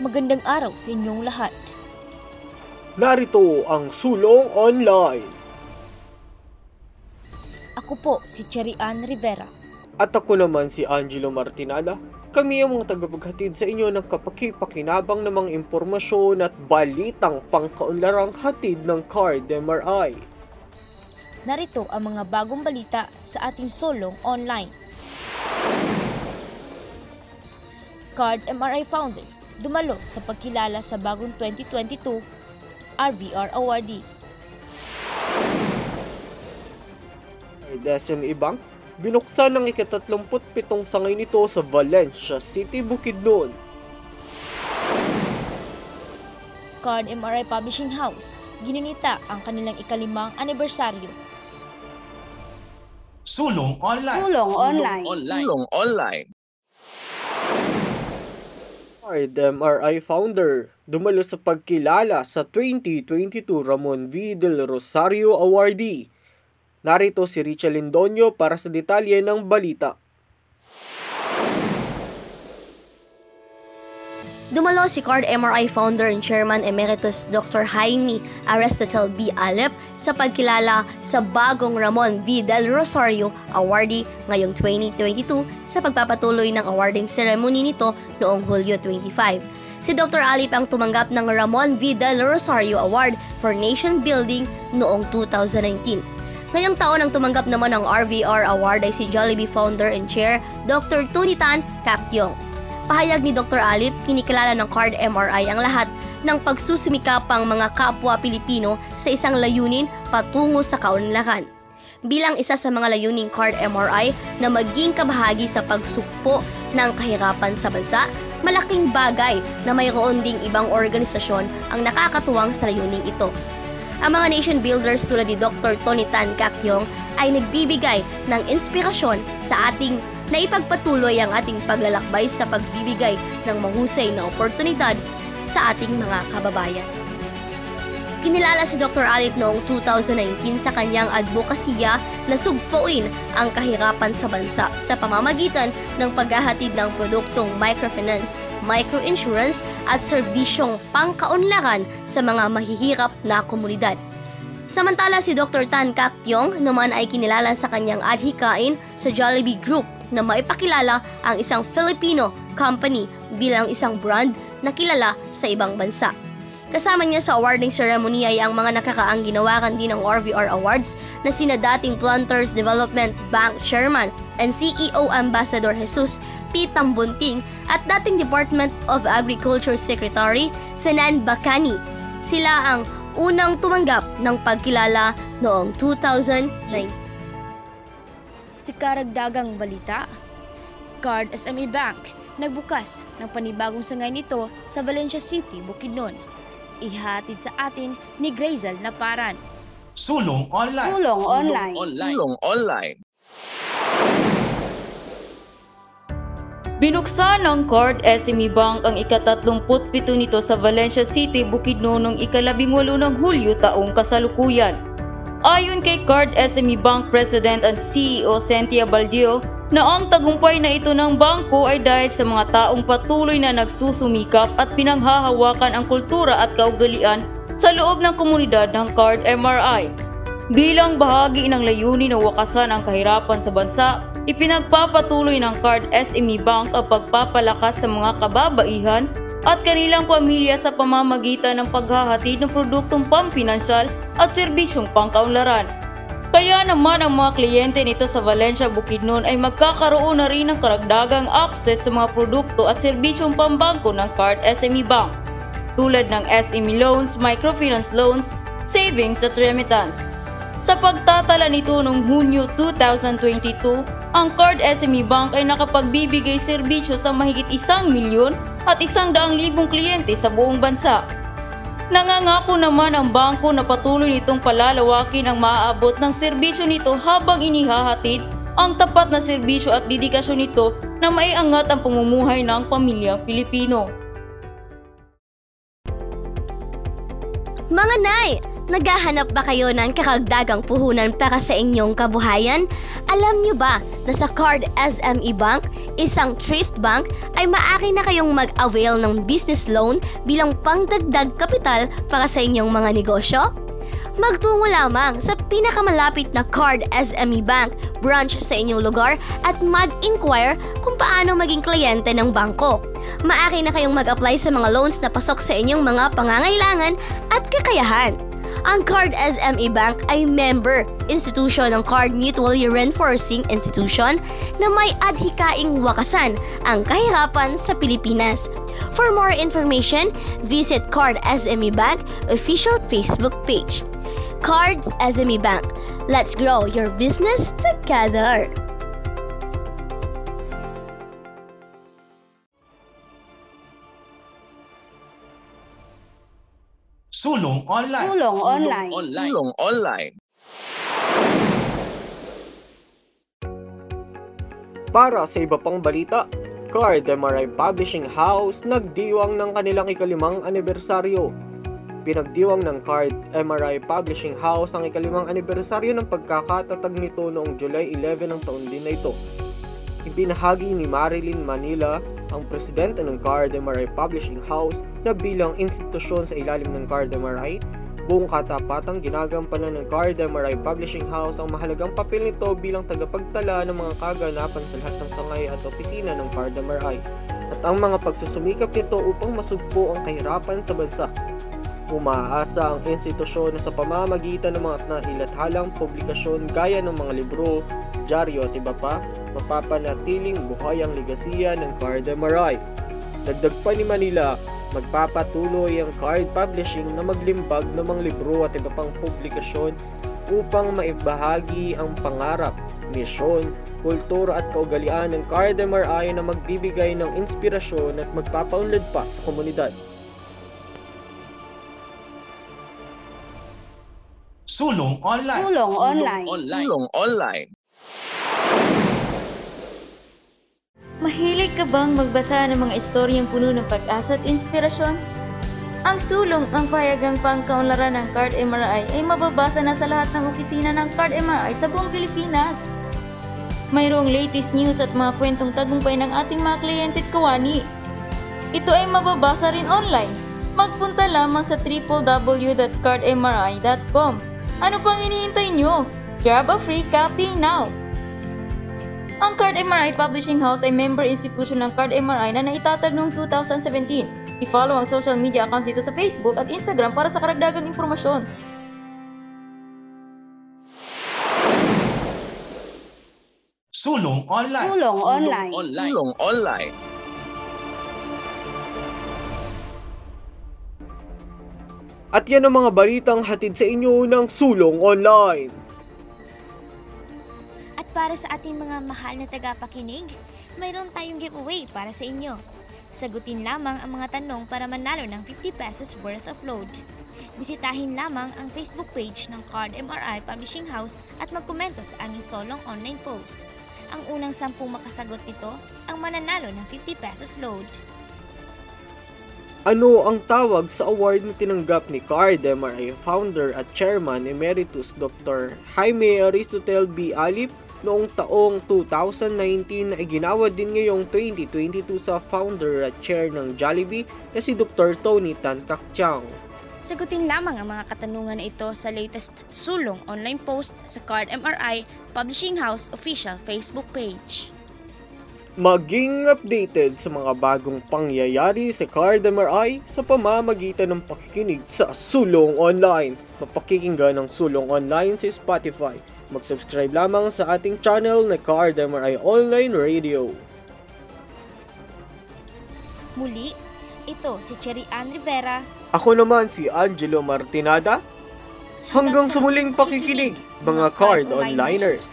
Magandang araw sa inyong lahat. Narito ang Sulong Online. Ako po si Cherry Ann Rivera. At ako naman si Angelo Martinala. Kami ang mga tagapaghatid sa inyo ng kapakipakinabang ng mga impormasyon at balitang pangkaunlarang hatid ng Card MRI. Narito ang mga bagong balita sa ating Solong Online. Card MRI founder dumalo sa pagkilala sa bagong 2022 RVR awardee. Ay DSME Bank, binuksan ang ika-37 sangay nito sa Valencia City, Bukidnon. Card MRI Publishing House ginunita ang kanilang ikalimang anibersaryo. Sulong Online. Tulong online. Tulong online. Card MRI founder, dumalo sa pagkilala sa 2022 Ramon V. Del Rosario Awardee. Narito si Richel Lindonio para sa detalye ng balita. Dumalo si Card MRI founder and chairman emeritus Dr. Jaime Aristotle B. Alep sa pagkilala sa bagong Ramon V. Del Rosario Awardee ngayong 2022 sa pagpapatuloy ng awarding ceremony nito noong Hulyo 25. Si Dr. Alip ang tumanggap ng Ramon V. Del Rosario Award for Nation Building noong 2019. Ngayong taon ang tumanggap naman ng RVR Award ay si Jollibee founder and chair Dr. Tony Tan Captiong. Pahayag ni Dr. Alip, kinikilala ng Card MRI ang lahat ng pagsusumikapang mga kapwa Pilipino sa isang layunin patungo sa kaunlakan. Bilang isa sa mga layuning Card MRI na maging kabahagi sa pagsukpo ng kahirapan sa bansa, malaking bagay na mayroon ding ibang organisasyon ang nakakatuwang sa layuning ito. Ang mga nation builders tulad ni Dr. Tony Tan Cactiong ay nagbibigay ng inspirasyon sa ating na ipagpatuloy ang ating paglalakbay sa pagbibigay ng mahusay na oportunidad sa ating mga kababayan. Kinilala si Dr. Alip noong 2019 sa kanyang advokasya na sugpuin ang kahirapan sa bansa sa pamamagitan ng paghahatid ng produktong microfinance, microinsurance at serbisyong pangkaunlaran sa mga mahihirap na komunidad. Samantala si Dr. Tan Cactiong naman ay kinilala sa kanyang adhikain sa Jollibee Group na maipakilala ang isang Filipino company bilang isang brand na kilala sa ibang bansa. Kasama niya sa awarding ceremony ay ang mga nakakaang ginawakan din ng RVR Awards na sina dating Planters Development Bank Chairman and CEO Ambassador Jesus P. Tambunting at dating Department of Agriculture Secretary Sanan Bakani. Sila ang unang tumanggap ng pagkilala noong 2009. Si karagdagang balita, Card SME Bank nagbukas ng panibagong sangay nito sa Valencia City, Bukidnon. Ihatid sa atin ni Grazel Naparan. Sulong Online. Tulong online. Tulong online. Binuksan ng Card SME Bank ang ika-37 nito sa Valencia City, Bukidnon noong ika-18 ng Hulyo taong kasalukuyan. Ayon kay Card SME Bank President and CEO Cynthia Baldio, na ang tagumpay na ito ng bangko ay dahil sa mga taong patuloy na nagsusumikap at pinanghahawakan ang kultura at kaugalian sa loob ng komunidad ng Card MRI. Bilang bahagi ng layunin na wakasan ang kahirapan sa bansa, ipinagpapatuloy ng Card SME Bank ang pagpapalakas sa mga kababaihan at kanilang pamilya sa pamamagitan ng paghahatid ng produktong pampinansyal at serbisyong pangkaunlaran. Kaya naman ang mga kliyente nito sa Valencia Bukidnon ay magkakaroon na rin ng karagdagang access sa mga produkto at serbisyong pambangko ng Card SME Bank tulad ng SME loans, microfinance loans, savings at remittance. Sa pagtatala nito noong Hunyo 2022, ang Card SME Bank ay nakapagbibigay serbisyo sa mahigit isang milyon at isang daang libong kliyente sa buong bansa. Nangangako naman ang bangko na patuloy nitong palalawakin ang maaabot ng serbisyo nito habang inihahatid ang tapat na serbisyo at dedikasyon nito na maiangat ang pamumuhay ng pamilyang Pilipino. Mga nay, Naghahanap ba kayo ng kakagdagang puhunan para sa inyong kabuhayan? Alam niyo ba na sa Card SME Bank, isang thrift bank, ay maaari na kayong mag-avail ng business loan bilang pangdagdag kapital para sa inyong mga negosyo? Magtungo lamang sa pinakamalapit na Card SME Bank branch sa inyong lugar at mag-inquire kung paano maging kliyente ng bangko. Maaari na kayong mag-apply sa mga loans na pasok sa inyong mga pangangailangan at kakayahan. Ang Card SME Bank ay member institution ng Card Mutually Reinforcing Institution na may adhikaing wakasan ang kahirapan sa Pilipinas. For more information, visit Card SME Bank official Facebook page. Cards SME Bank. Let's grow your business together. Sulong online. Tulong online. Online. Sulong online. Para sa iba pang balita, Card MRI Publishing House nagdiwang ng kanilang ikalimang anibersaryo. Pinagdiwang ng Card MRI Publishing House ang ikalimang anibersaryo ng pagkakatatag nito noong July 11 ng taon din na ito. Ibinahagi ni Marilyn Manila, ang presidente ng Card MRI Publishing House, na bilang institusyon sa ilalim ng Card MRI, buong katapatang ginagampanan ng Card MRI Publishing House ang mahalagang papel nito bilang tagapagtala ng mga kaganapan sa lahat ng sangay at opisina ng Card MRI at ang mga pagsusumikap nito upang masugpo ang kahirapan sa bansa. Umaasa ang institusyon sa pamamagitan ng mga nahilathalang publikasyon gaya ng mga libro, dyaryo at iba pa, mapapanatiling buhay ang legasiya ng Card MRI. Dagdag pa ni Manila, magpapatuloy ang Card Publishing na maglimbag ng mga libro at iba pang publikasyon upang maibahagi ang pangarap, misyon, kultura at kaugalian ng Card MRI na magbibigay ng inspirasyon at magpapaunlad pa sa komunidad. Sulong online. Tulong online. Online. Sulong online. Mahilig ka bang magbasa ng mga istoryang puno ng pag-asa at inspirasyon? Ang sulong ang payagang pangkaunlaran ng Card MRI ay mababasa na sa lahat ng opisina ng Card MRI sa buong Pilipinas. Mayroong latest news at mga kwentong tagumpay ng ating mga kliyente at kawani. Ito ay mababasa rin online. Magpunta lamang sa www.cardmri.com. Ano pang iniintay nyo? Grab a free copy now! Ang Card MRI Publishing House ay member institution ng Card MRI na naitatag noong 2017. I-follow ang social media accounts dito sa Facebook at Instagram para sa karagdagang impormasyon. Sulong online. Tulong online. Online. Sulong online. At yan ang mga balitang hatid sa inyo ng Sulong Online. At para sa ating mga mahal na tagapakinig, mayroon tayong giveaway para sa inyo. Sagutin lamang ang mga tanong para manalo ng 50 pesos worth of load. Bisitahin lamang ang Facebook page ng Card MRI Publishing House at magkomento sa aming solong online post. Ang unang sampung makasagot nito ang mananalo ng 50 pesos load. Ano ang tawag sa award na tinanggap ni Card MRI founder at chairman emeritus Dr. Jaime Aristotel B. Alip noong taong 2019 na iginawa din ngayong 2022 sa founder at chair ng Jollibee na si Dr. Tony Tan Kakchang. Sagutin lamang ang mga katanungan na ito sa latest sulong online post sa Card MRI Publishing House official Facebook page. Maging updated sa mga bagong pangyayari sa Card MRI sa pamamagitan ng pakikinig sa Sulong Online. Mapakikinggan ng Sulong Online sa Spotify. Mag-subscribe lamang sa ating channel na Card MRI Online Radio. Muli, ito si Cherry Ann Rivera Ako naman si Angelo Martinada. Hanggang sa muling pakikinig, mga Card Onliners.